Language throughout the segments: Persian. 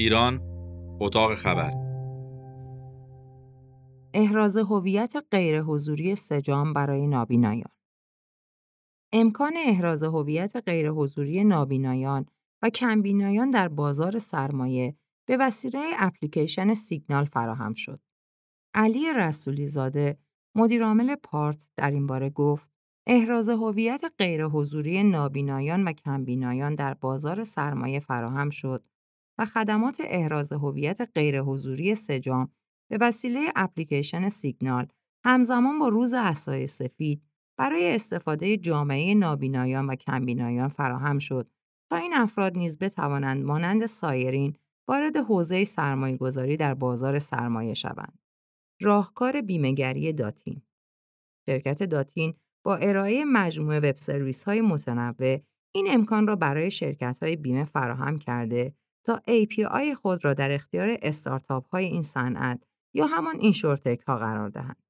ایران اتاق خبر. احراز هویت غیرحضوری سجام برای نابینایان. امکان احراز هویت غیرحضوری نابینایان و کمبینایان در بازار سرمایه به وسیله اپلیکیشن سیگنال فراهم شد. علی رسولی زاده مدیرعامل پارت در این باره گفت احراز هویت غیرحضوری نابینایان و کمبینایان در بازار سرمایه فراهم شد. و خدمات احراز هویت غیرحضوری سجام به وسیله اپلیکیشن سیگنال همزمان با روز اسای سفید برای استفاده جامعه نابینایان و کمبینایان فراهم شد تا این افراد نیز بتوانند مانند سایرین وارد حوزه سرمایه گذاری در بازار سرمایه شوند. راهکار بیمهگری داتین شرکت داتین با ارائه مجموعه وب سرویس های متنوع این امکان را برای شرکت های بیمه فراهم کرده تا API خود را در اختیار استارتاپ های این صنعت یا همان اینشورتک ها قرار دهند.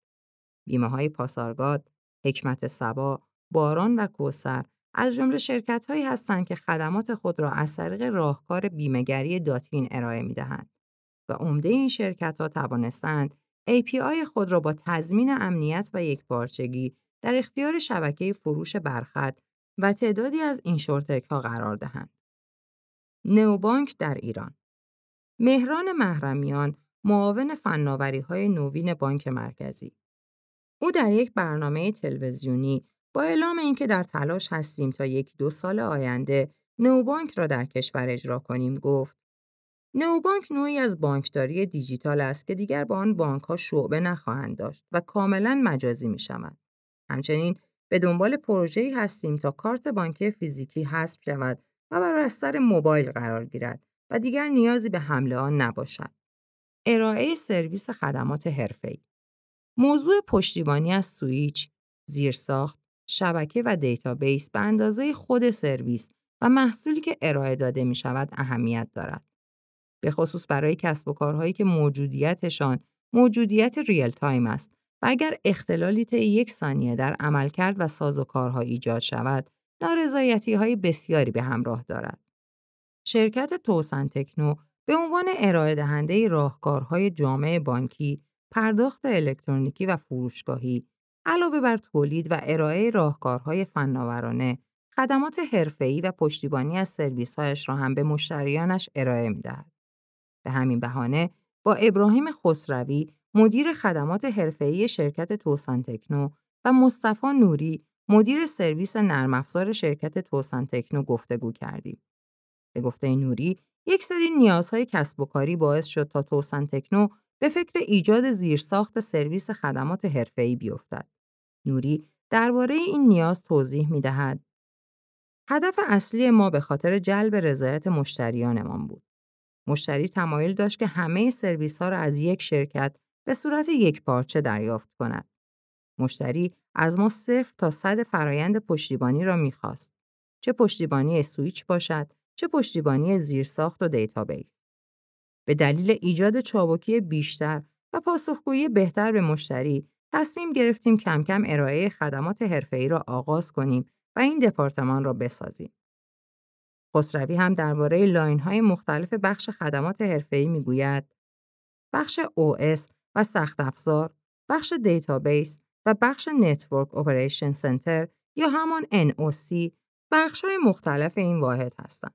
بیمه های پاسارگاد، حکمت سبا، باران و کوسر از جمله شرکت هایی هستند که خدمات خود را از طریق راهکار بیمهگری داتین ارائه می دهند و عمده این شرکت ها توانستند API خود را با تضمین امنیت و یکپارچگی در اختیار شبکه فروش برخط و تعدادی از این شورتک ها قرار دهند. نوبانک در ایران مهران محرمیان معاون فناوری های نوین بانک مرکزی او در یک برنامه تلویزیونی با اعلام اینکه در تلاش هستیم تا یک دو سال آینده نوبانک را در کشور اجرا کنیم گفت نوبانک نوعی از بانکداری دیجیتال است که دیگر با آن بانک ها شعبه نخواهند داشت و کاملا مجازی می شود. همچنین به دنبال پروژه‌ای هستیم تا کارت بانکی فیزیکی حذف شود و بر بستر موبایل قرار گیرد و دیگر نیازی به حمل آن نباشد. ارائه سرویس خدمات حرفه‌ای موضوع پشتیبانی از سویچ، زیرساخت، شبکه و دیتابیس به اندازه خود سرویس و محصولی که ارائه داده می شود اهمیت دارد. به خصوص برای کسب و کارهایی که موجودیتشان موجودیت real-time است و اگر اختلالی طی یک ثانیه در عملکرد و سازوکارها ایجاد شود، نارضایتی های بسیاری به همراه دارد. شرکت توسن تکنو به عنوان ارائه دهنده راهکارهای جامع بانکی، پرداخت الکترونیکی و فروشگاهی، علاوه بر تولید و ارائه راهکارهای فناورانه، خدمات حرفه‌ای و پشتیبانی از سرویس‌هایش را هم به مشتریانش ارائه می‌دهد. به همین بهانه با ابراهیم خسروی مدیر خدمات حرفه‌ای شرکت توسن تکنو و مصطفی نوری مدیر سرویس نرم افزار شرکت توسن تکنو گفتگو کردیم. به گفته نوری، یک سری نیازهای کسب و کاری باعث شد تا توسن تکنو به فکر ایجاد زیرساخت سرویس خدمات حرفه‌ای بیفتد. نوری درباره این نیاز توضیح می دهد. هدف اصلی ما به خاطر جلب رضایت مشتریانمان بود. مشتری تمایل داشت که همه سرویس ها را از یک شرکت به صورت یکپارچه دریافت کند. مشتری از ما صفر تا صد فرایند پشتیبانی را می‌خواست. چه پشتیبانی سویچ باشد، چه پشتیبانی زیرساخت و دیتابیس. به دلیل ایجاد چابکی بیشتر و پاسخگویی بهتر به مشتری، تصمیم گرفتیم کم کم ارائه خدمات حرفه‌ای را آغاز کنیم و این دپارتمان را بسازیم. خسروی هم درباره line مختلف بخش خدمات حرفه‌ای می‌گوید بخش OS و سخت افزار، بخش دیتابیس و بخش Network Operation Center یا همان NOC بخش های مختلف این واحد هستند.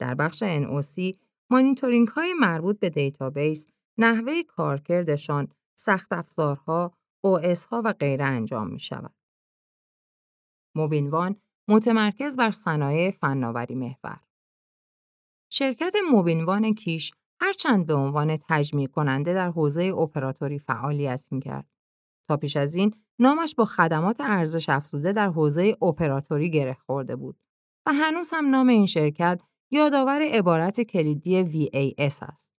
در بخش NOC مانیتورینگ های مربوط به دیتابیس، نحوه کارکردشان، سخت افزارها، OS ها و غیره انجام می شود. موبینوان متمرکز بر صنایع فناوری محور. شرکت موبینوان کیش هرچند به عنوان تجمیع کننده در حوزه اپراتوری فعالیت می‌کرد. پیش از این نامش با خدمات ارزش افزوده در حوزه اپراتوری گره خورده بود و هنوز هم نام این شرکت یادآور عبارت کلیدی VAS است.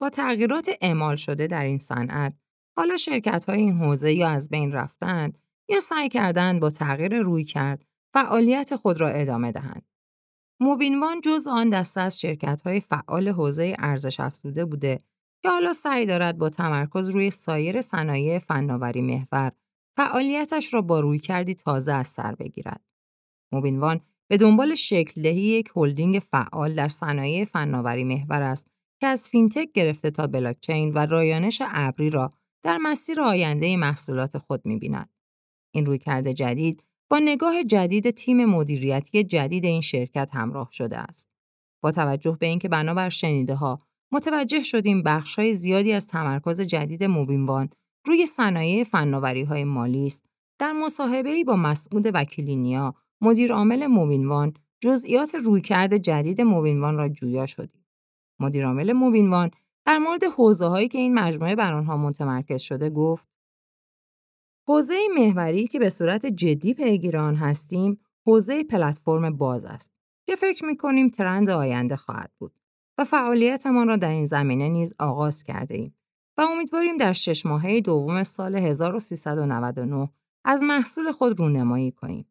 با تغییرات اعمال شده در این صنعت، حالا شرکت های این حوزه یا از بین رفتند یا سعی کردند با تغییر روی کرد فعالیت خود را ادامه دهند. موبینوان جز آن دسته از های فعال حوزه ارزش افزوده بوده که حالا سعی دارد با تمرکز روی سایر صنایع فناوری محور فعالیتش را با روی کردی تازه از سر بگیرد. موبینوان به دنبال شکل دهی یک هلدینگ فعال در صنایع فناوری محور است که از فینتک گرفته تا بلاکچین و رایانش ابری را در مسیر آینده محصولات خود می‌بیند. این رویکرد جدید با نگاه جدید تیم مدیریتی جدید این شرکت همراه شده است. با توجه به اینکه بنابر شنیده ها متوجه شدیم بخش‌های زیادی از تمرکز جدید موبینوان روی صنایع های مالی است. در مصاحبه‌ای با مسعود وکیلینیا، مدیر عامل موبینوان، جزئیات رویکرد جدید موبینوان را جویا شدیم. مدیر عامل موبینوان در مورد حوزه هایی که این مجموعه بر آنها متمرکز شده گفت حوزه محوری که به صورت جدی پیگیر آن هستیم حوزه پلتفرم باز است که فکر می کنیم ترند آینده خواهد بود و فعالیتمان را در این زمینه نیز آغاز کرده ایم و امیدواریم در شش ماهه دوم سال 1399 از محصول خود رونمایی کنیم.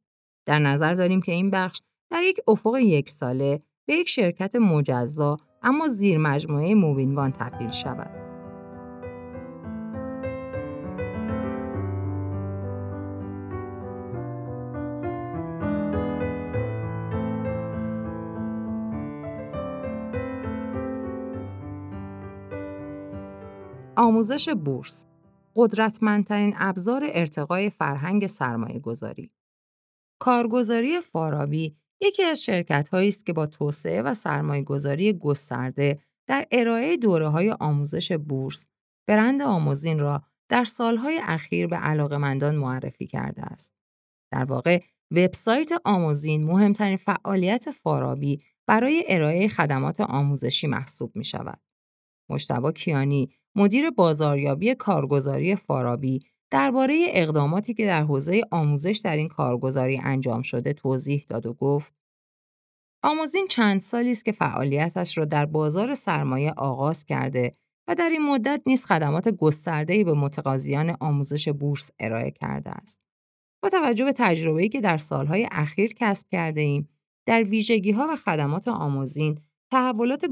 در نظر داریم که این بخش در یک افق یک ساله به یک شرکت مجزا اما زیر مجموعه موبینوان تبدیل شود. آموزش بورس قدرتمندترین ابزار ارتقای فرهنگ سرمایه گذاری. کارگزاری فارابی یکی از شرکت است که با توسعه و سرمایه گذاری گسترده در ارائه دوره های آموزش بورس برند آموزین را در سالهای اخیر به علاقمندان معرفی کرده است. در واقع وبسایت آموزین مهمترین فعالیت فارابی برای ارائه خدمات آموزشی محسوب می شود. مشتبا کیانی مدیر بازاریابی کارگزاری فارابی درباره اقداماتی که در حوزه آموزش در این کارگزاری انجام شده توضیح داد و گفت آموزین چند سالی است که فعالیتش را در بازار سرمایه آغاز کرده و در این مدت نیز خدمات گسترده‌ای به متقاضیان آموزش بورس ارائه کرده است. با توجه به تجربه‌ای که در سالهای اخیر کسب کرده ایم، در ویژگی‌ها و خدمات آموزین تحولات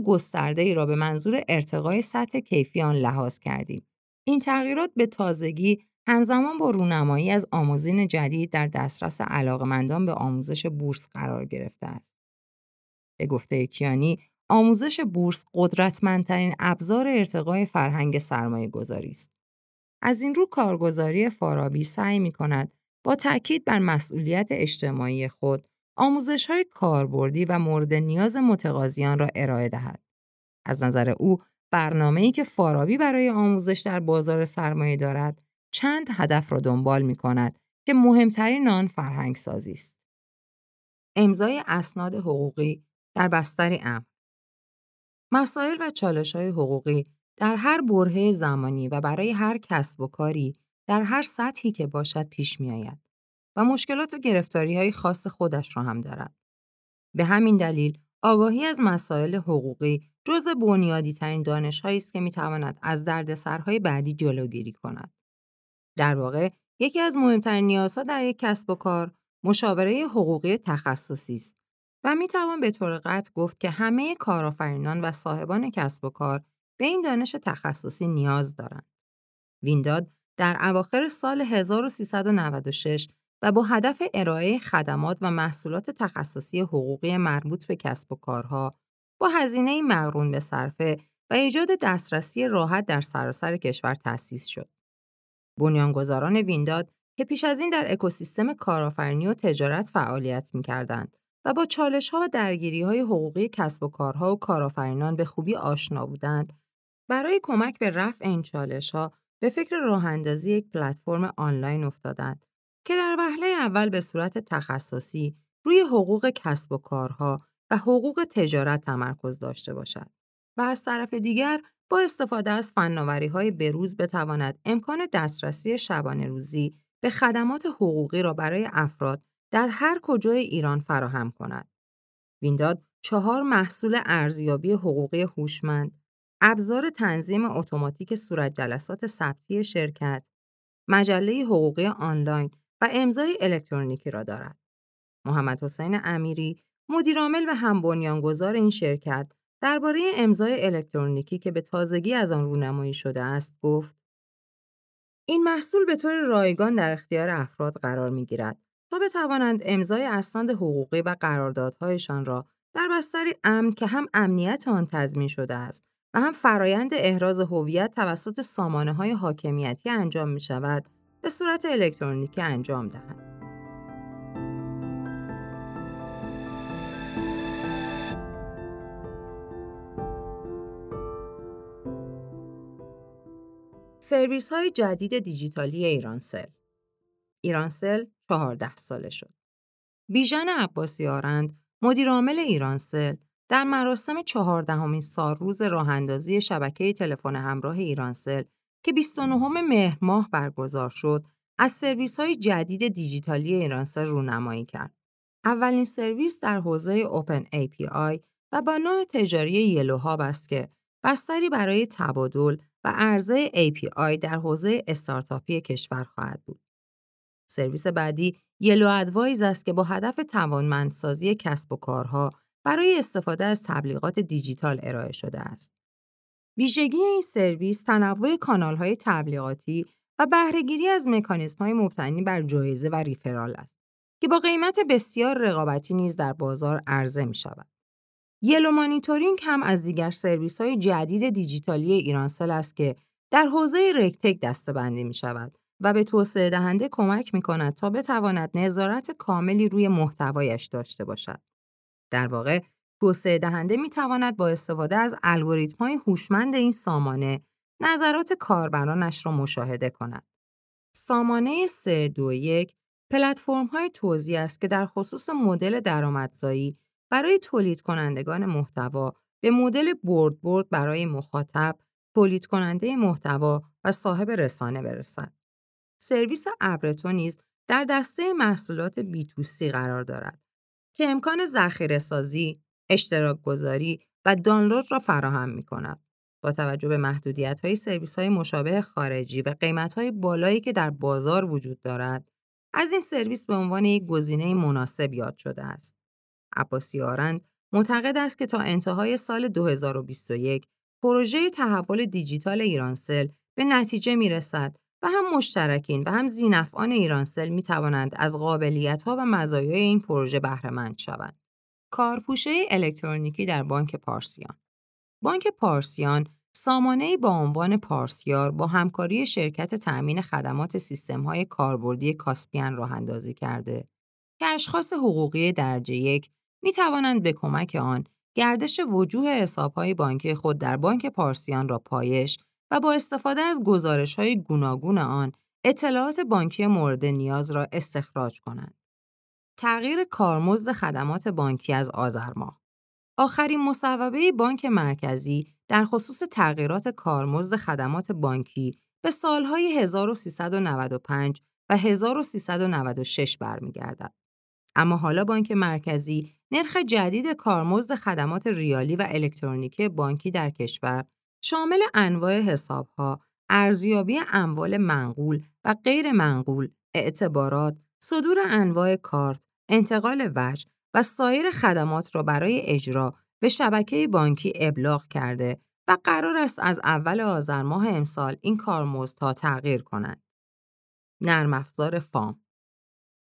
ای را به منظور ارتقای سطح کیفی آن لحاظ کردیم. این تغییرات به تازگی همزمان با رونمایی از آموزین جدید در دسترس علاقمندان به آموزش بورس قرار گرفته است. به گفته کیانی، آموزش بورس قدرتمندترین ابزار ارتقای فرهنگ سرمایه گذاری است. از این رو کارگزاری فارابی سعی می کند با تاکید بر مسئولیت اجتماعی خود آموزش های کاربردی و مورد نیاز متقاضیان را ارائه دهد. از نظر او برنامه‌ای که فارابی برای آموزش در بازار سرمایه دارد چند هدف را دنبال می کند که مهمترین آن فرهنگ سازی است. امضای اسناد حقوقی در بستر امر مسائل و چالش های حقوقی در هر برهه زمانی و برای هر کسب و کاری در هر سطحی که باشد پیش می آید. و مشکلات و گرفتاری های خاص خودش را هم دارد. به همین دلیل آگاهی از مسائل حقوقی جز بنیادی ترین دانش است که می تواند از دردسرهای بعدی جلوگیری کند. در واقع یکی از مهمترین نیازها در یک کسب و کار مشاوره حقوقی تخصصی است و می توان به طور قطع گفت که همه کارآفرینان و صاحبان کسب و کار به این دانش تخصصی نیاز دارند. وینداد در اواخر سال 1396 و با هدف ارائه خدمات و محصولات تخصصی حقوقی مربوط به کسب و کارها با هزینه مقرون به صرفه و ایجاد دسترسی راحت در سراسر کشور تأسیس شد. بنیانگذاران وینداد که پیش از این در اکوسیستم کارآفرینی و تجارت فعالیت می‌کردند و با چالش‌ها و درگیری‌های حقوقی کسب و کارها و کارآفرینان به خوبی آشنا بودند، برای کمک به رفع این چالش‌ها به فکر راه یک پلتفرم آنلاین افتادند که در وهله اول به صورت تخصصی روی حقوق کسب و کارها و حقوق تجارت تمرکز داشته باشد و از طرف دیگر با استفاده از فناوری های بروز بتواند امکان دسترسی شبانه روزی به خدمات حقوقی را برای افراد در هر کجای ایران فراهم کند. وینداد چهار محصول ارزیابی حقوقی هوشمند، ابزار تنظیم اتوماتیک صورت جلسات ثبتی شرکت، مجله حقوقی آنلاین و امضای الکترونیکی را دارد. محمد حسین امیری مدیرعامل و هم بنیانگذار این شرکت درباره امضای الکترونیکی که به تازگی از آن رونمایی شده است گفت این محصول به طور رایگان در اختیار افراد قرار می گیرد تا بتوانند امضای اسناد حقوقی و قراردادهایشان را در بستری امن که هم امنیت آن تضمین شده است و هم فرایند احراز هویت توسط سامانه های حاکمیتی انجام می شود به صورت الکترونیکی انجام دهند. سرویس های جدید دیجیتالی ایرانسل ایرانسل 14 ساله شد. بیژن عباسی آرند مدیرعامل ایرانسل در مراسم چهاردهمین سالروز راهاندازی شبکه تلفن همراه ایرانسل که 29 مهر ماه برگزار شد، از سرویس های جدید دیجیتالی ایرانسل رونمایی کرد. اولین سرویس در حوزه اوپن API و با نام تجاری یلو هاب است که بستری برای تبادل و عرضه API در حوزه استارتاپی کشور خواهد بود. سرویس بعدی یلو ادوایز است که با هدف توانمندسازی کسب و کارها برای استفاده از تبلیغات دیجیتال ارائه شده است. ویژگی این سرویس تنوع کانال‌های تبلیغاتی و بهرهگیری از مکانیزم‌های مبتنی بر جایزه و ریفرال است که با قیمت بسیار رقابتی نیز در بازار عرضه می شود. یلو مانیتورینگ هم از دیگر سرویس های جدید دیجیتالی ایرانسل است که در حوزه رکتک دستبندی می شود و به توسعه دهنده کمک می کند تا بتواند نظارت کاملی روی محتوایش داشته باشد. در واقع توسعه دهنده می تواند با استفاده از الگوریتم های هوشمند این سامانه نظرات کاربرانش را مشاهده کند. سامانه 321 پلتفرم های توزیع است که در خصوص مدل درآمدزایی برای تولید کنندگان محتوا به مدل برد برد برای مخاطب، تولید کننده محتوا و صاحب رسانه برسد. سرویس ابرتو نیز در دسته محصولات B2C قرار دارد که امکان ذخیره سازی، اشتراک گذاری و دانلود را فراهم می کند. با توجه به محدودیت های سرویس های مشابه خارجی و قیمت های بالایی که در بازار وجود دارد، از این سرویس به عنوان یک گزینه مناسب یاد شده است. عباسی آرند معتقد است که تا انتهای سال 2021 پروژه تحول دیجیتال ایرانسل به نتیجه می رسد و هم مشترکین و هم زینفعان ایرانسل می توانند از قابلیت ها و مزایای این پروژه بهره شوند. کارپوشه الکترونیکی در بانک پارسیان بانک پارسیان سامانه با عنوان پارسیار با همکاری شرکت تأمین خدمات های کاربردی کاسپیان راه اندازی کرده که اشخاص حقوقی درجه یک می توانند به کمک آن گردش وجوه حسابهای بانکی خود در بانک پارسیان را پایش و با استفاده از گزارش های گوناگون آن اطلاعات بانکی مورد نیاز را استخراج کنند. تغییر کارمزد خدمات بانکی از آذر ماه آخرین مصوبه بانک مرکزی در خصوص تغییرات کارمزد خدمات بانکی به سالهای 1395 و 1396 برمیگردد. اما حالا بانک مرکزی نرخ جدید کارمزد خدمات ریالی و الکترونیکی بانکی در کشور شامل انواع حسابها، ارزیابی اموال منقول و غیر منقول، اعتبارات، صدور انواع کارت، انتقال وجه و سایر خدمات را برای اجرا به شبکه بانکی ابلاغ کرده و قرار است از اول آذر ماه امسال این کارمزدها تغییر کنند. نرم افزار فام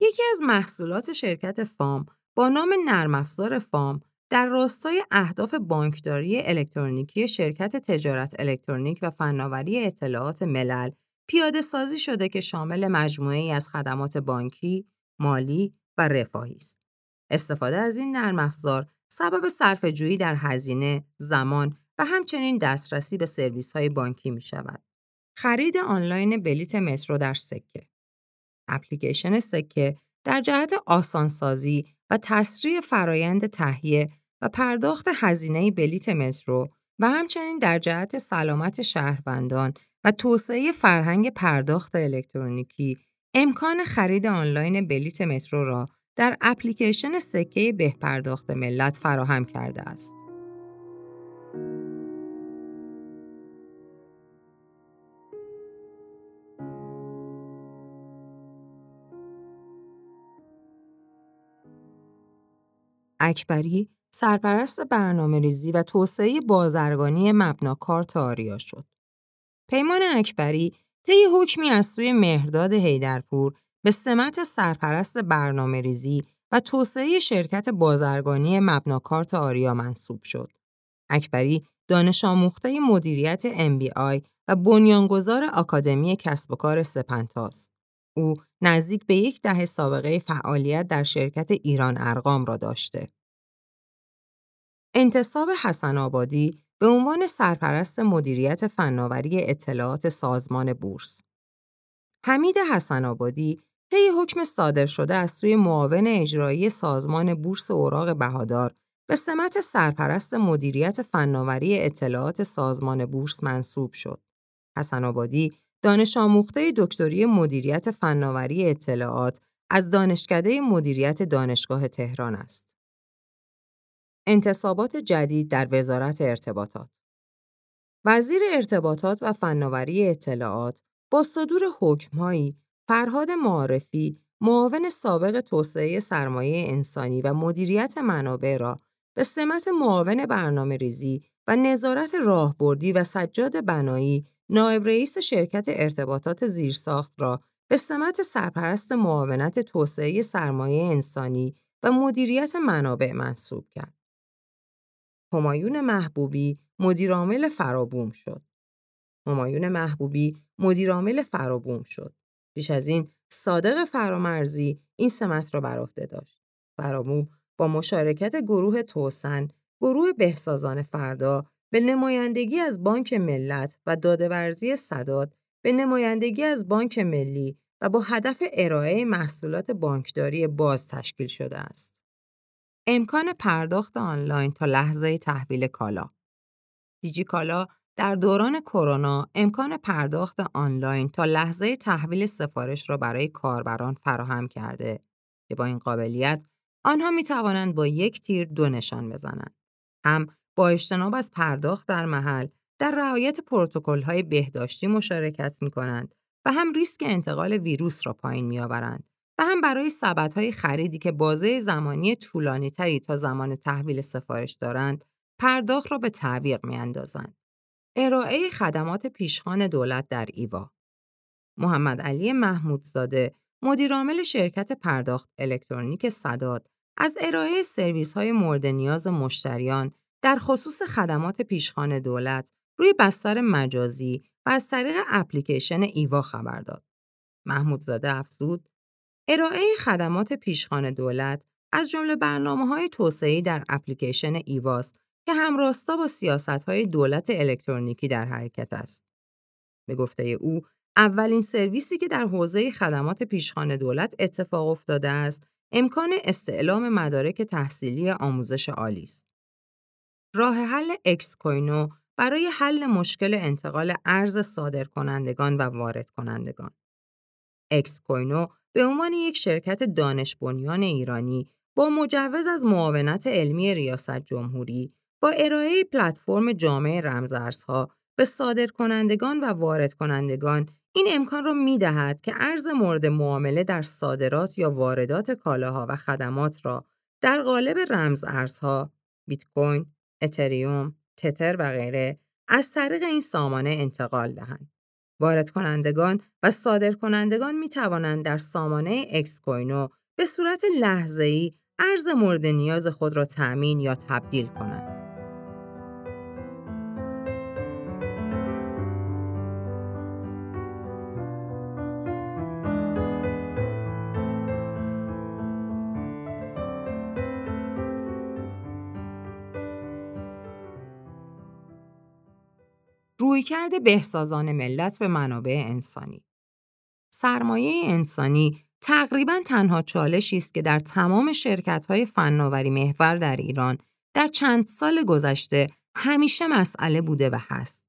یکی از محصولات شرکت فام با نام نرم افزار فام در راستای اهداف بانکداری الکترونیکی شرکت تجارت الکترونیک و فناوری اطلاعات ملل پیاده سازی شده که شامل مجموعه از خدمات بانکی، مالی و رفاهی است. استفاده از این نرم افزار سبب صرفه‌جویی در هزینه، زمان و همچنین دسترسی به سرویس های بانکی می شود. خرید آنلاین بلیت مترو در سکه اپلیکیشن سکه در جهت آسانسازی و تسریع فرایند تهیه و پرداخت هزینه بلیت مترو و همچنین در جهت سلامت شهروندان و توسعه فرهنگ پرداخت الکترونیکی امکان خرید آنلاین بلیت مترو را در اپلیکیشن سکه بهپرداخت ملت فراهم کرده است. اکبری سرپرست برنامه ریزی و توسعه بازرگانی مبناکار تاریا شد. پیمان اکبری طی حکمی از سوی مهرداد هیدرپور به سمت سرپرست برنامه ریزی و توسعه شرکت بازرگانی مبناکارت آریا منصوب شد. اکبری دانش آموخته مدیریت MBI و بنیانگذار آکادمی کسب و کار سپنتاست. او نزدیک به یک دهه سابقه فعالیت در شرکت ایران ارقام را داشته. انتصاب حسن آبادی به عنوان سرپرست مدیریت فناوری اطلاعات سازمان بورس. حمید حسن آبادی طی حکم صادر شده از سوی معاون اجرایی سازمان بورس اوراق بهادار به سمت سرپرست مدیریت فناوری اطلاعات سازمان بورس منصوب شد. حسن آبادی دانش آموخته دکتری مدیریت فناوری اطلاعات از دانشکده مدیریت دانشگاه تهران است. انتصابات جدید در وزارت ارتباطات وزیر ارتباطات و فناوری اطلاعات با صدور حکمهایی فرهاد معارفی معاون سابق توسعه سرمایه انسانی و مدیریت منابع را به سمت معاون برنامه ریزی و نظارت راهبردی و سجاد بنایی نایب رئیس شرکت ارتباطات زیرساخت را به سمت سرپرست معاونت توسعه سرمایه انسانی و مدیریت منابع منصوب کرد. همایون محبوبی مدیرعامل فرابوم شد. همایون محبوبی مدیرعامل فرابوم شد. پیش از این صادق فرامرزی این سمت را بر عهده داشت. فرابوم با مشارکت گروه توسن، گروه بهسازان فردا به نمایندگی از بانک ملت و دادورزی صداد به نمایندگی از بانک ملی و با هدف ارائه محصولات بانکداری باز تشکیل شده است. امکان پرداخت آنلاین تا لحظه تحویل کالا دیجی کالا در دوران کرونا امکان پرداخت آنلاین تا لحظه تحویل سفارش را برای کاربران فراهم کرده که با این قابلیت آنها می توانند با یک تیر دو نشان بزنند. هم با اجتناب از پرداخت در محل در رعایت های بهداشتی مشارکت می کنند و هم ریسک انتقال ویروس را پایین می آورند و هم برای های خریدی که بازه زمانی طولانی تری تا زمان تحویل سفارش دارند پرداخت را به تعویق می اندازند. ارائه خدمات پیشخان دولت در ایوا محمد علی محمودزاده مدیرعامل شرکت پرداخت الکترونیک صداد از ارائه سرویس های مورد نیاز مشتریان در خصوص خدمات پیشخان دولت روی بستر مجازی و از طریق اپلیکیشن ایوا خبر داد. محمودزاده افزود ارائه خدمات پیشخان دولت از جمله برنامه های توسعه در اپلیکیشن ایواست که همراستا با سیاست های دولت الکترونیکی در حرکت است. به گفته او، اولین سرویسی که در حوزه خدمات پیشخان دولت اتفاق افتاده است، امکان استعلام مدارک تحصیلی آموزش عالی است. راه حل Excoino برای حل مشکل انتقال ارز صادر کنندگان و وارد کنندگان. Excoino به عنوان یک شرکت دانش بنیان ایرانی با مجوز از معاونت علمی ریاست جمهوری با ارائه پلتفرم جامع رمزارزها به صادر کنندگان و وارد کنندگان این امکان را می دهد که ارز مورد معامله در صادرات یا واردات کالاها و خدمات را در قالب رمز ارزها، بیت کوین، اتریوم، تتر و غیره از طریق این سامانه انتقال دهند. وارد کنندگان و صادر کنندگان می توانند در سامانه اکس کوینو به صورت لحظه‌ای ارز مورد نیاز خود را تأمین یا تبدیل کنند. رویکرد بهسازان ملت به منابع انسانی سرمایه انسانی تقریبا تنها چالشی است که در تمام شرکت‌های فناوری محور در ایران در چند سال گذشته همیشه مسئله بوده و هست.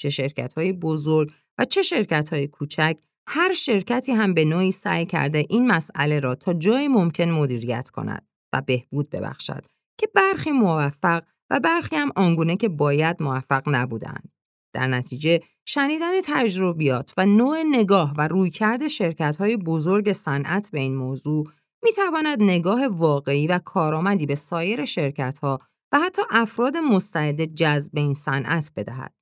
چه شرکت‌های بزرگ و چه شرکت‌های کوچک هر شرکتی هم به نوعی سعی کرده این مسئله را تا جای ممکن مدیریت کند و بهبود ببخشد که برخی موفق و برخی هم آنگونه که باید موفق نبودند. در نتیجه شنیدن تجربیات و نوع نگاه و رویکرد های بزرگ صنعت به این موضوع می تواند نگاه واقعی و کارآمدی به سایر ها و حتی افراد مستعد جذب این صنعت بدهد.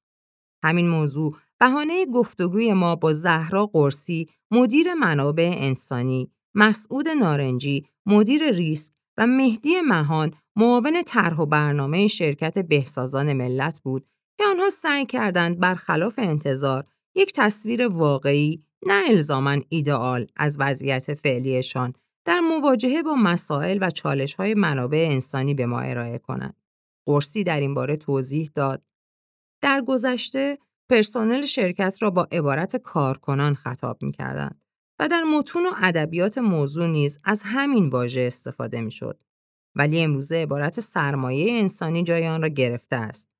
همین موضوع بهانه گفتگوی ما با زهرا قرسی، مدیر منابع انسانی، مسعود نارنجی، مدیر ریسک و مهدی مهان معاون طرح و برنامه شرکت بهسازان ملت بود که آنها سعی کردند برخلاف انتظار یک تصویر واقعی نه الزامن ایدئال از وضعیت فعلیشان در مواجهه با مسائل و چالش های منابع انسانی به ما ارائه کنند. قرصی در این باره توضیح داد. در گذشته پرسنل شرکت را با عبارت کارکنان خطاب می کردند و در متون و ادبیات موضوع نیز از همین واژه استفاده می شد. ولی امروزه عبارت سرمایه انسانی جای آن را گرفته است.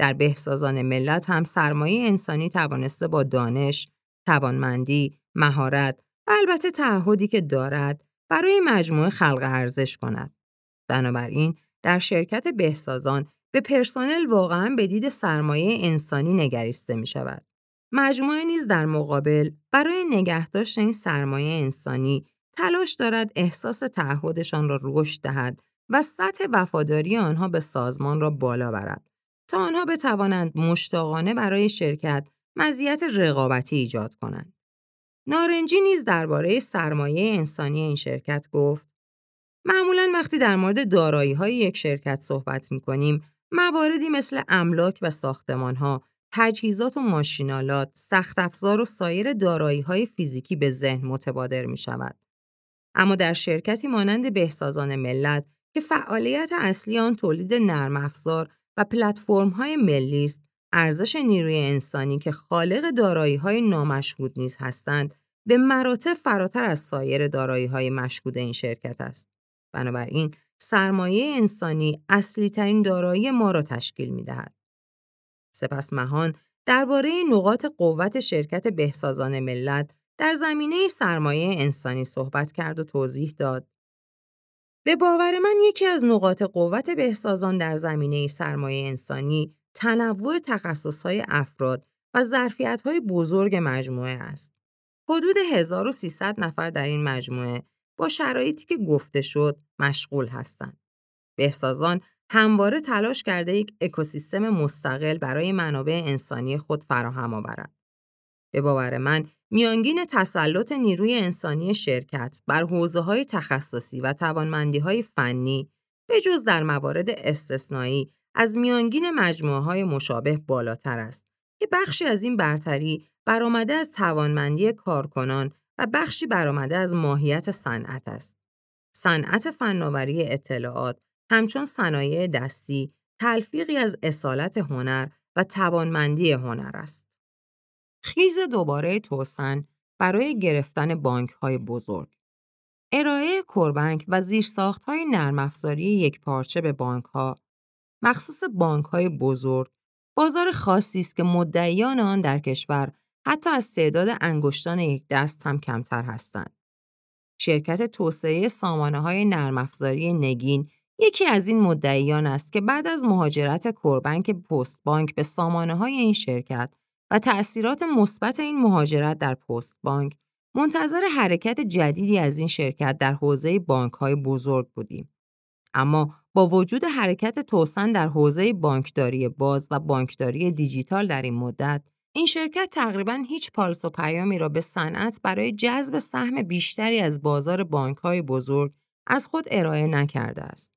در بهسازان ملت هم سرمایه انسانی توانسته با دانش، توانمندی، مهارت و البته تعهدی که دارد برای مجموعه خلق ارزش کند. بنابراین در شرکت بهسازان به پرسنل واقعا به دید سرمایه انسانی نگریسته می شود. مجموعه نیز در مقابل برای نگهداشت این سرمایه انسانی تلاش دارد احساس تعهدشان را رشد دهد و سطح وفاداری آنها به سازمان را بالا برد تا آنها بتوانند مشتاقانه برای شرکت مزیت رقابتی ایجاد کنند. نارنجی نیز درباره سرمایه انسانی این شرکت گفت معمولا وقتی در مورد دارایی های یک شرکت صحبت می کنیم مواردی مثل املاک و ساختمان ها، تجهیزات و ماشینالات، سخت افزار و سایر دارایی های فیزیکی به ذهن متبادر می شود. اما در شرکتی مانند بهسازان ملت که فعالیت اصلی آن تولید نرم افزار پلتفرم های ملی است، ارزش نیروی انسانی که خالق دارایی های نامشهود نیز هستند، به مراتب فراتر از سایر دارایی های مشهود این شرکت است. بنابراین سرمایه انسانی اصلی ترین دارایی ما را تشکیل می دهد. سپس مهان درباره نقاط قوت شرکت بهسازان ملت در زمینه سرمایه انسانی صحبت کرد و توضیح داد. به باور من یکی از نقاط قوت بهسازان در زمینه سرمایه انسانی تنوع تخصصهای افراد و ظرفیت‌های بزرگ مجموعه است. حدود 1300 نفر در این مجموعه با شرایطی که گفته شد مشغول هستند. بهسازان همواره تلاش کرده یک اکوسیستم مستقل برای منابع انسانی خود فراهم آورد. به باور من میانگین تسلط نیروی انسانی شرکت بر حوزه های تخصصی و توانمندی های فنی به جز در موارد استثنایی از میانگین مجموعه های مشابه بالاتر است که بخشی از این برتری برآمده از توانمندی کارکنان و بخشی برآمده از ماهیت صنعت است. صنعت فناوری اطلاعات همچون صنایع دستی تلفیقی از اصالت هنر و توانمندی هنر است. خیز دوباره توسن برای گرفتن بانک های بزرگ. ارائه کربنک و زیرساخت های نرم افزاری یک پارچه به بانک ها مخصوص بانک های بزرگ بازار خاصی است که مدعیان آن در کشور حتی از تعداد انگشتان یک دست هم کمتر هستند. شرکت توسعه سامانه های نرم افزاری نگین یکی از این مدعیان است که بعد از مهاجرت کوربنک پست بانک به سامانه های این شرکت و تأثیرات مثبت این مهاجرت در پست بانک منتظر حرکت جدیدی از این شرکت در حوزه بانک های بزرگ بودیم. اما با وجود حرکت توسن در حوزه بانکداری باز و بانکداری دیجیتال در این مدت این شرکت تقریبا هیچ پالس و پیامی را به صنعت برای جذب سهم بیشتری از بازار های بزرگ از خود ارائه نکرده است.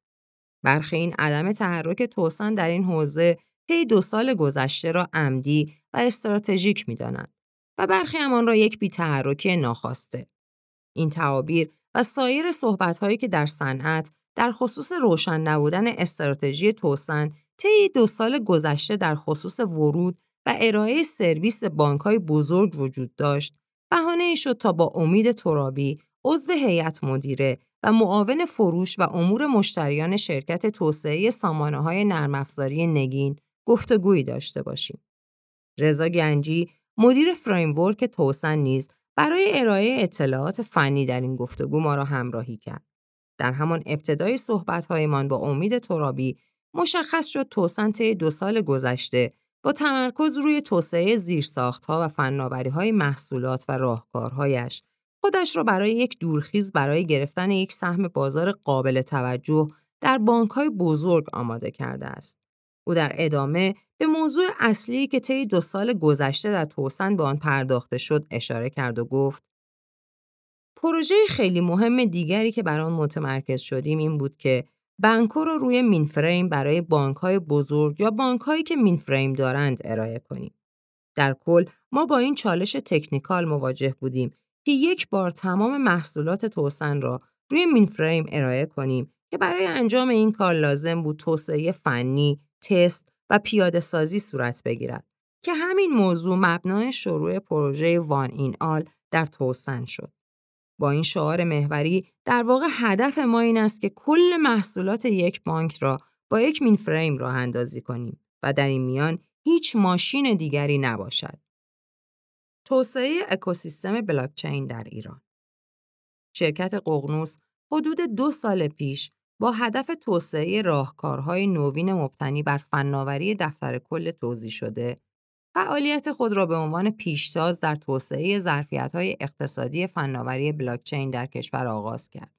برخی این عدم تحرک توسن در این حوزه طی دو سال گذشته را عمدی و استراتژیک می‌دانند و برخی همان را یک بی‌تحرکی ناخواسته. این تعابیر و سایر صحبت‌هایی که در صنعت در خصوص روشن نبودن استراتژی توسن طی دو سال گذشته در خصوص ورود و ارائه سرویس بانکهای بزرگ وجود داشت، بهانه ای شد تا با امید ترابی، عضو هیئت مدیره و معاون فروش و امور مشتریان شرکت توسعه سامانه های نرم افزاری نگین گفتگویی داشته باشیم. رضا گنجی، مدیر فریمورک توسن نیز برای ارائه اطلاعات فنی در این گفتگو ما را همراهی کرد. در همان ابتدای صحبت‌هایمان با امید ترابی مشخص شد توسن طی دو سال گذشته با تمرکز روی توسعه زیرساختها و های محصولات و راهکارهایش خودش را برای یک دورخیز برای گرفتن یک سهم بازار قابل توجه در های بزرگ آماده کرده است. او در ادامه به موضوع اصلی که طی دو سال گذشته در توسن به آن پرداخته شد اشاره کرد و گفت پروژه خیلی مهم دیگری که بر آن متمرکز شدیم این بود که بانکو رو روی مینفریم برای بانک های بزرگ یا بانک هایی که مینفریم دارند ارائه کنیم. در کل ما با این چالش تکنیکال مواجه بودیم که یک بار تمام محصولات توسن را روی مینفریم ارائه کنیم که برای انجام این کار لازم بود توسعه فنی، تست و پیاده سازی صورت بگیرد که همین موضوع مبنای شروع پروژه وان این آل در توسن شد. با این شعار محوری در واقع هدف ما این است که کل محصولات یک بانک را با یک مینفریم راه اندازی کنیم و در این میان هیچ ماشین دیگری نباشد. توسعه اکوسیستم بلاکچین در ایران شرکت ققنوس حدود دو سال پیش با هدف توسعه راهکارهای نوین مبتنی بر فناوری دفتر کل توضیح شده فعالیت خود را به عنوان پیشتاز در توسعه ظرفیت‌های اقتصادی فناوری بلاکچین در کشور آغاز کرد.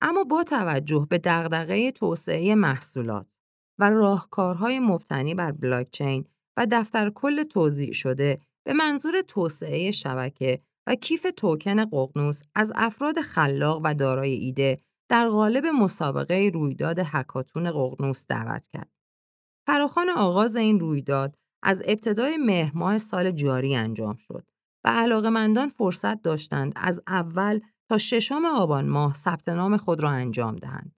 اما با توجه به دغدغه توسعه محصولات و راهکارهای مبتنی بر بلاکچین و دفتر کل توضیح شده به منظور توسعه شبکه و کیف توکن ققنوس از افراد خلاق و دارای ایده در قالب مسابقه رویداد هکاتون ققنوس دعوت کرد. فراخان آغاز این رویداد از ابتدای مهر سال جاری انجام شد و علاقمندان فرصت داشتند از اول تا ششم آبان ماه ثبت نام خود را انجام دهند.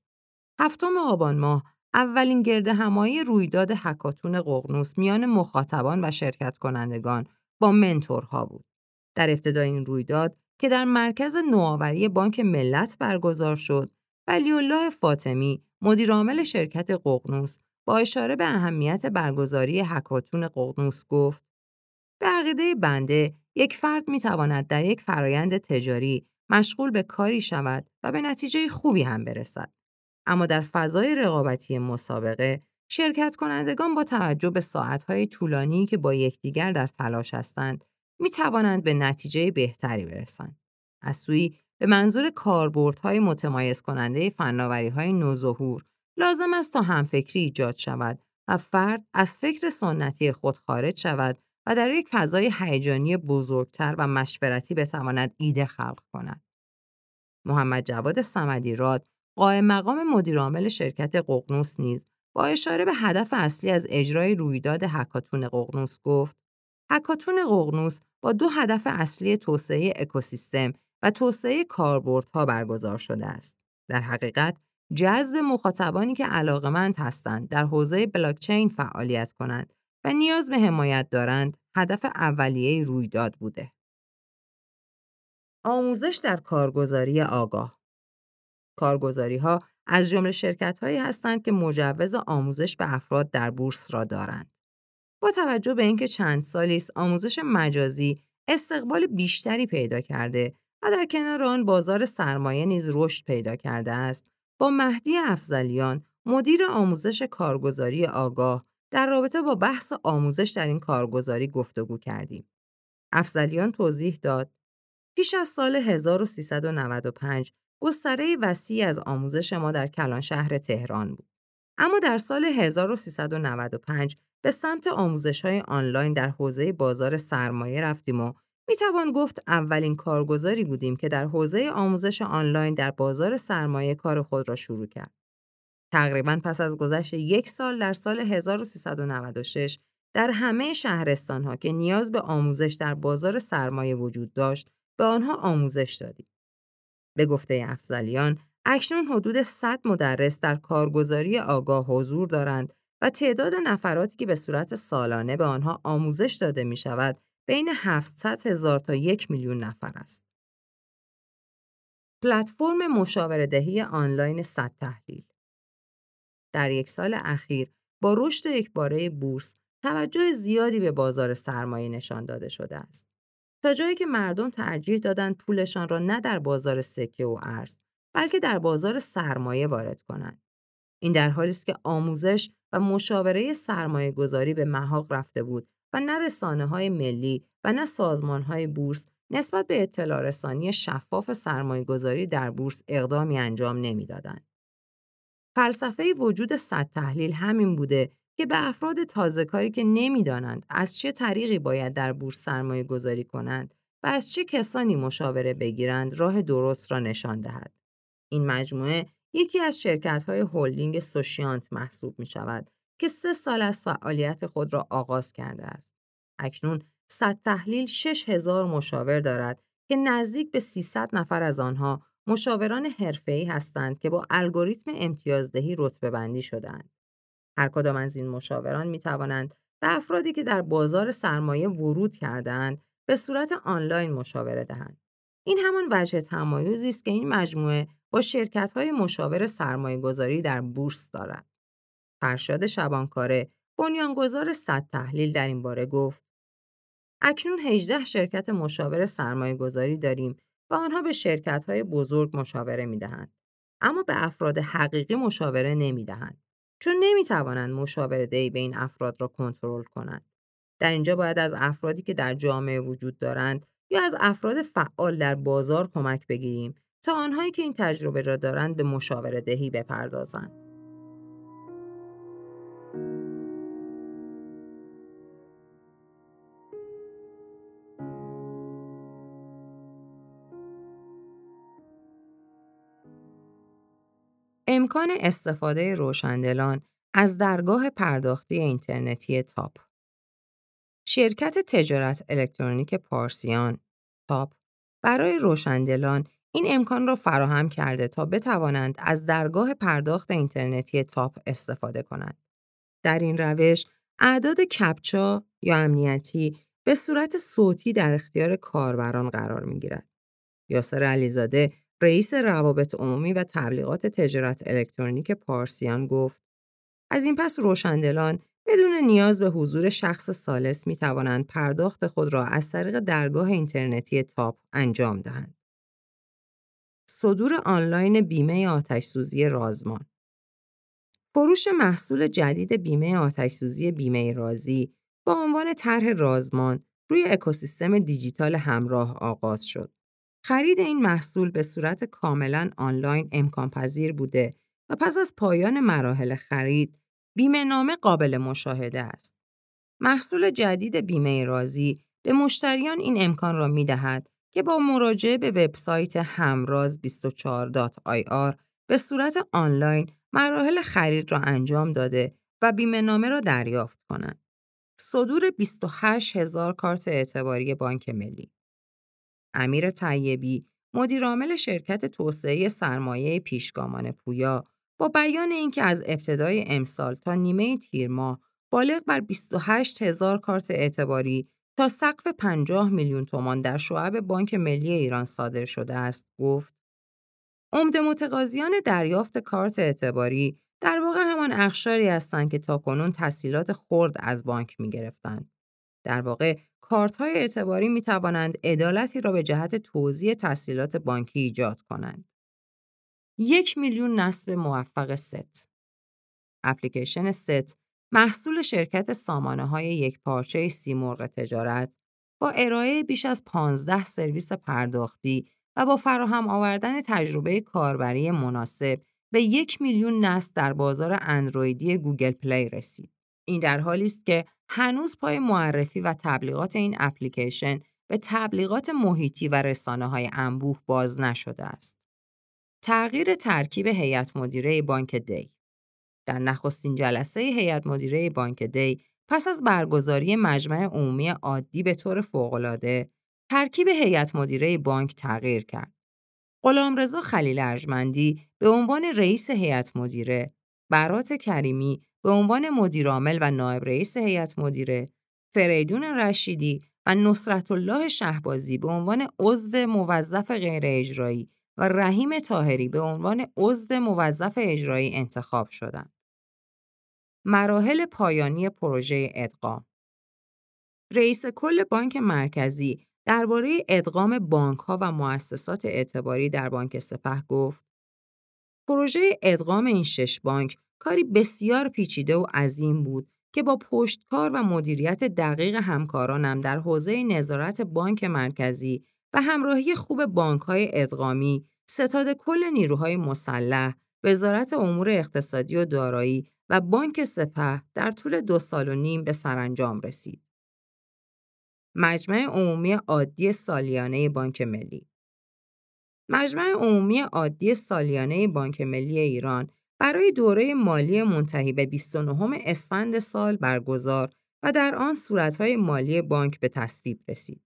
هفتم آبان ماه اولین گرد همایی رویداد حکاتون ققنوس میان مخاطبان و شرکت کنندگان با منتورها بود. در ابتدای این رویداد که در مرکز نوآوری بانک ملت برگزار شد، ولی الله فاطمی مدیرعامل شرکت ققنوس با اشاره به اهمیت برگزاری حکاتون ققنوس گفت به عقیده بنده یک فرد می تواند در یک فرایند تجاری مشغول به کاری شود و به نتیجه خوبی هم برسد. اما در فضای رقابتی مسابقه شرکت کنندگان با توجه به ساعتهای طولانی که با یکدیگر در تلاش هستند می توانند به نتیجه بهتری برسند. از سوی به منظور کاربردهای متمایز کننده فناوری های نوظهور لازم است تا همفکری ایجاد شود و فرد از فکر سنتی خود خارج شود و در یک فضای هیجانی بزرگتر و مشورتی بتواند ایده خلق کند. محمد جواد سمدی راد قائم مقام مدیرعامل شرکت ققنوس نیز با اشاره به هدف اصلی از اجرای رویداد حکاتون ققنوس گفت حکاتون ققنوس با دو هدف اصلی توسعه اکوسیستم و توسعه کاربردها برگزار شده است. در حقیقت جذب مخاطبانی که علاقمند هستند در حوزه بلاکچین فعالیت کنند و نیاز به حمایت دارند هدف اولیه رویداد بوده. آموزش در کارگزاری آگاه کارگزاری ها از جمله شرکت هایی هستند که مجوز آموزش به افراد در بورس را دارند. با توجه به اینکه چند سالی است آموزش مجازی استقبال بیشتری پیدا کرده و در کنار آن بازار سرمایه نیز رشد پیدا کرده است با مهدی افزلیان مدیر آموزش کارگزاری آگاه در رابطه با بحث آموزش در این کارگزاری گفتگو کردیم. افزلیان توضیح داد پیش از سال 1395 گستره وسیعی از آموزش ما در کلان شهر تهران بود. اما در سال 1395 به سمت آموزش های آنلاین در حوزه بازار سرمایه رفتیم و می توان گفت اولین کارگزاری بودیم که در حوزه آموزش آنلاین در بازار سرمایه کار خود را شروع کرد. تقریبا پس از گذشت یک سال در سال 1396 در همه شهرستان ها که نیاز به آموزش در بازار سرمایه وجود داشت به آنها آموزش دادیم. به گفته افزلیان اکنون حدود 100 مدرس در کارگزاری آگاه حضور دارند و تعداد نفراتی که به صورت سالانه به آنها آموزش داده می شود بین 700 هزار تا یک میلیون نفر است. پلتفرم مشاوره دهی آنلاین صد تحلیل در یک سال اخیر با رشد یکباره بورس توجه زیادی به بازار سرمایه نشان داده شده است. تا جایی که مردم ترجیح دادند پولشان را نه در بازار سکه و ارز بلکه در بازار سرمایه وارد کنند. این در حالی است که آموزش و مشاوره سرمایه گذاری به محاق رفته بود و نه رسانه های ملی و نه سازمان های بورس نسبت به اطلاع رسانی شفاف سرمایه گذاری در بورس اقدامی انجام نمی‌دادند. فلسفه وجود صد تحلیل همین بوده که به افراد تازه کاری که نمی‌دانند از چه طریقی باید در بورس سرمایه گذاری کنند و از چه کسانی مشاوره بگیرند راه درست را نشان دهد. این مجموعه یکی از شرکت‌های هلدینگ سوشیانت محسوب می شود که سه سال از فعالیت خود را آغاز کرده است. اکنون صد تحلیل 6000 مشاور دارد که نزدیک به 300 نفر از آنها مشاوران حرفه‌ای هستند که با الگوریتم امتیازدهی رتبه بندی شدهاند. هر کدام از این مشاوران می توانند به افرادی که در بازار سرمایه ورود کردهاند به صورت آنلاین مشاوره دهند. این همان وجه تمایزی است که این مجموعه با شرکت‌های مشاور سرمایه گذاری در بورس دارد. فرشاد شبانکاره بنیانگذار صد تحلیل در این باره گفت اکنون 18 شرکت مشاور سرمایه گذاری داریم و آنها به شرکت‌های بزرگ مشاوره می‌دهند. اما به افراد حقیقی مشاوره نمی‌دهند. چون نمی‌توانند مشاوره دهی به این افراد را کنترل کنند. در اینجا باید از افرادی که در جامعه وجود دارند یا از افراد فعال در بازار کمک بگیریم تا آنهایی که این تجربه را دارند به مشاوره دهی بپردازند. امکان استفاده روشندلان از درگاه پرداختی اینترنتی تاپ شرکت تجارت الکترونیک پارسیان تاپ برای روشندلان این امکان را فراهم کرده تا بتوانند از درگاه پرداخت اینترنتی تاپ استفاده کنند. در این روش اعداد کپچا یا امنیتی به صورت صوتی در اختیار کاربران قرار می گیرد. یاسر علیزاده رئیس روابط عمومی و تبلیغات تجارت الکترونیک پارسیان گفت از این پس روشندلان بدون نیاز به حضور شخص سالس می توانند پرداخت خود را از طریق درگاه اینترنتی تاپ انجام دهند. صدور آنلاین بیمه آتشسوزی رازمان فروش محصول جدید بیمه آتشسوزی بیمه رازی با عنوان طرح رازمان روی اکوسیستم دیجیتال همراه آغاز شد. خرید این محصول به صورت کاملا آنلاین امکان پذیر بوده و پس از پایان مراحل خرید بیمه نامه قابل مشاهده است. محصول جدید بیمه رازی به مشتریان این امکان را می دهد که با مراجعه به وبسایت همراز24.ir به صورت آنلاین مراحل خرید را انجام داده و بیمه نامه را دریافت کنند. صدور 28 هزار کارت اعتباری بانک ملی امیر طیبی مدیرعامل شرکت توسعه سرمایه پیشگامان پویا با بیان اینکه از ابتدای امسال تا نیمه تیر ماه بالغ بر 28 هزار کارت اعتباری تا سقف 50 میلیون تومان در شعب بانک ملی ایران صادر شده است گفت عمده متقاضیان دریافت کارت اعتباری در واقع همان اقشاری هستند که تاکنون تسهیلات خرد از بانک می گرفتند. در واقع کارت های اعتباری می توانند عدالتی را به جهت توزیع تسهیلات بانکی ایجاد کنند. یک میلیون نصب موفق ست اپلیکیشن ست محصول شرکت سامانه های یکپارچه سیمرغ تجارت با ارائه بیش از 15 سرویس پرداختی و با فراهم آوردن تجربه کاربری مناسب به یک میلیون نصب در بازار اندرویدی Google Play رسید. این در حالی است که هنوز پای معرفی و تبلیغات این اپلیکیشن به تبلیغات محیطی و رسانه های انبوه باز نشده است. تغییر ترکیب هیئت مدیره بانک دی در نخستین جلسه هیئت مدیره بانک دی پس از برگزاری مجمع عمومی عادی به طور فوق‌العاده ترکیب هیئت مدیره بانک تغییر کرد. غلامرضا خلیل ارجمندی به عنوان رئیس هیئت مدیره، برات کریمی به عنوان مدیرعامل و نایب رئیس هیئت مدیره، فریدون رشیدی و نصرت الله شهبازی به عنوان عضو موظف غیر اجرایی و رحیم تاهری به عنوان عضو موظف اجرایی انتخاب شدند. مراحل پایانی پروژه ادغام رئیس کل بانک مرکزی درباره ادغام بانکها و مؤسسات اعتباری در بانک سپه گفت پروژه ادغام این شش بانک کاری بسیار پیچیده و عظیم بود که با پشتکار و مدیریت دقیق همکارانم در حوزه نظارت بانک مرکزی و همراهی خوب بانکهای ادغامی، ستاد کل نیروهای مسلح، وزارت امور اقتصادی و دارایی و بانک سپه در طول دو سال و نیم به سرانجام رسید. مجمع عمومی عادی سالیانه بانک ملی مجمع عمومی عادی سالیانه بانک ملی ایران برای دوره مالی منتهی به 29 اسفند سال برگزار و در آن صورتهای مالی بانک به تصویب رسید.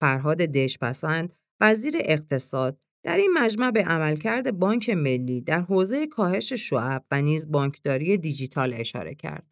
فرهاد دشپسند، وزیر اقتصاد، در این مجمع به عملکرد بانک ملی در حوزه کاهش شعب و نیز بانکداری دیجیتال اشاره کرد.